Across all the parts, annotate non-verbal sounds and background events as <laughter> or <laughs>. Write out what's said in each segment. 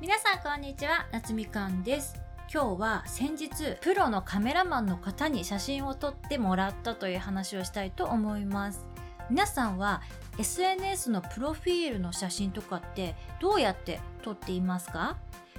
皆さんこんにちは夏みかんです。今日は先日プロのカメラマンの方に写真を撮ってもらったという話をしたいと思います。皆さんは SNS のプロフィールの写真とかってどうやって撮っていますか？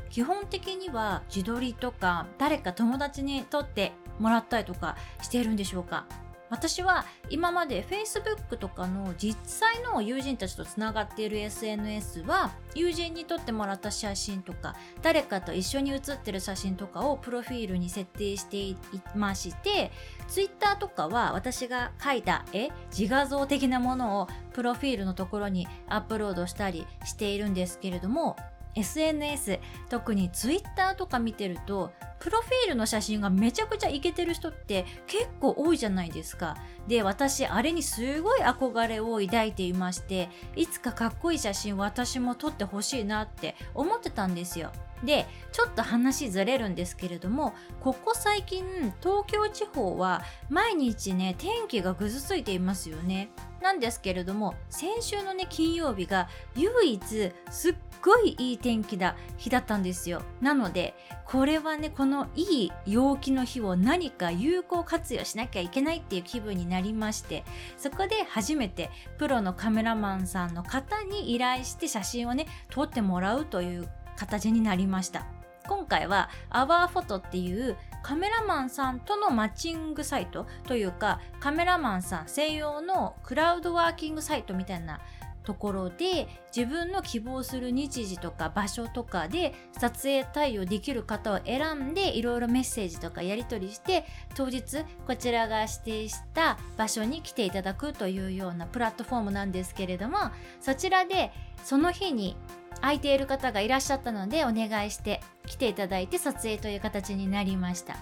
基本的には自撮りとか誰か友達に撮ってもらったりとかしているんでしょうか？私は今まで Facebook とかの実際の友人たちとつながっている SNS は友人に撮ってもらった写真とか誰かと一緒に写ってる写真とかをプロフィールに設定していまして Twitter とかは私が描いた絵自画像的なものをプロフィールのところにアップロードしたりしているんですけれども SNS 特に Twitter とか見てるとプロフィールの写真がめちゃくちゃイケてる人って結構多いじゃないですか。で、私、あれにすごい憧れを抱いていまして、いつかかっこいい写真私も撮ってほしいなって思ってたんですよ。で、ちょっと話ずれるんですけれども、ここ最近、東京地方は毎日ね、天気がぐずついていますよね。なんですけれども、先週のね、金曜日が唯一すっごいいい天気だ日だったんですよ。なので、これはね、このいい陽気の日を何か有効活用しなきゃいけないっていう気分になりまして、そこで初めてプロのカメラマンさんの方に依頼して写真をね、撮ってもらうという形になりました。今回は OurPhoto っていうカメラマンさんとのマッチングサイトというかカメラマンさん専用のクラウドワーキングサイトみたいなところで自分の希望する日時とか場所とかで撮影対応できる方を選んでいろいろメッセージとかやり取りして当日こちらが指定した場所に来ていただくというようなプラットフォームなんですけれどもそちらでその日に空いている方がいらっしゃったのでお願いして来ていただいて撮影という形になりました。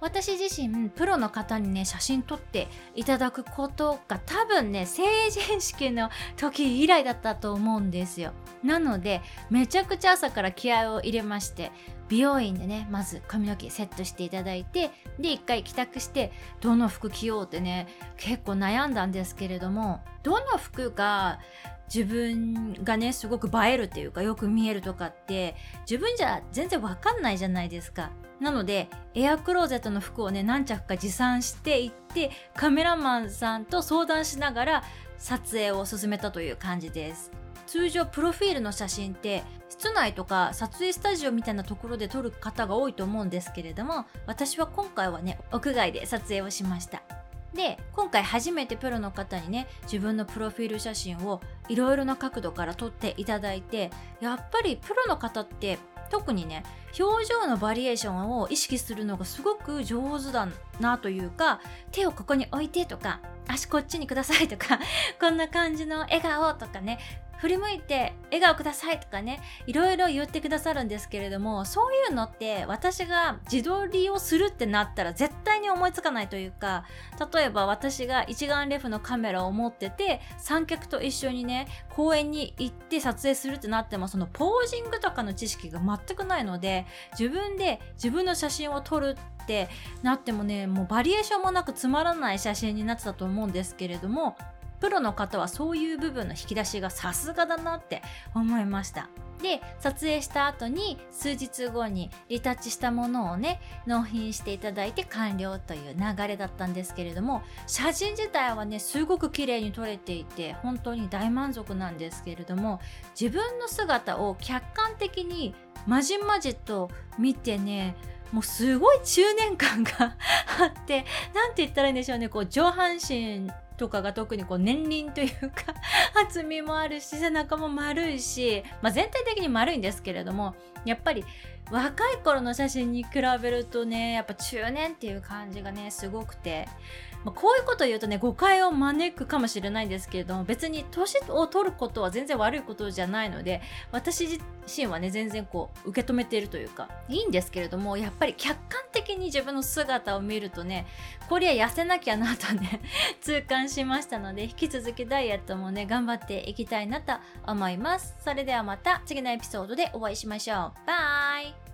私自身プロの方にね写真撮っていただくことが多分ね成人式の時以来だったと思うんですよ。なのでめちゃくちゃ朝から気合を入れまして美容院でねまず髪の毛セットしていただいてで一回帰宅してどの服着ようってね結構悩んだんですけれどもどの服が自分がねすごく映えるっていうかよく見えるとかって自分じゃ全然わかんないじゃないですか。なのでエアクローゼットの服をね何着か持参していってカメラマンさんと相談しながら撮影を進めたという感じです。通常プロフィールの写真って室内とか撮影スタジオみたいなところで撮る方が多いと思うんですけれども私は今回はね屋外で撮影をしました。で今回初めてプロの方にね自分のプロフィール写真をいろいろな角度から撮っていただいてやっぱりプロの方って特にね表情のバリエーションを意識するのがすごく上手だなというか手をここに置いてとか足こっちにくださいとか <laughs> こんな感じの笑顔とかね振り向いて笑顔くださいとかねいろいろ言ってくださるんですけれどもそういうのって私が自撮りをするってなったら絶対に思いつかないというか例えば私が一眼レフのカメラを持ってて三脚と一緒にね公園に行って撮影するってなってもそのポージングとかの知識が全くないので自分で自分の写真を撮るってなってもねもうバリエーションもなくつまらない写真になってたと思うんですけれどもプロの方はそういう部分の引き出しがさすがだなって思いました。で撮影した後に数日後にリタッチしたものをね納品していただいて完了という流れだったんですけれども写真自体はねすごく綺麗に撮れていて本当に大満足なんですけれども自分の姿を客観的にまじまじと見てねもうすごい中年感が <laughs> あって何て言ったらいいんでしょうねこう上半身とかが特にこう年輪というか <laughs> 厚みもあるし背中も丸いし、まあ、全体的に丸いんですけれどもやっぱり若い頃の写真に比べるとねやっぱ中年っていう感じがねすごくて。まあ、こういうこと言うとね誤解を招くかもしれないんですけれども別に年を取ることは全然悪いことじゃないので私自身はね全然こう受け止めているというかいいんですけれどもやっぱり客観的に自分の姿を見るとねこりゃ痩せなきゃなとね <laughs> 痛感しましたので引き続きダイエットもね頑張っていきたいなと思います。それではまた次のエピソードでお会いしましょう。バイ。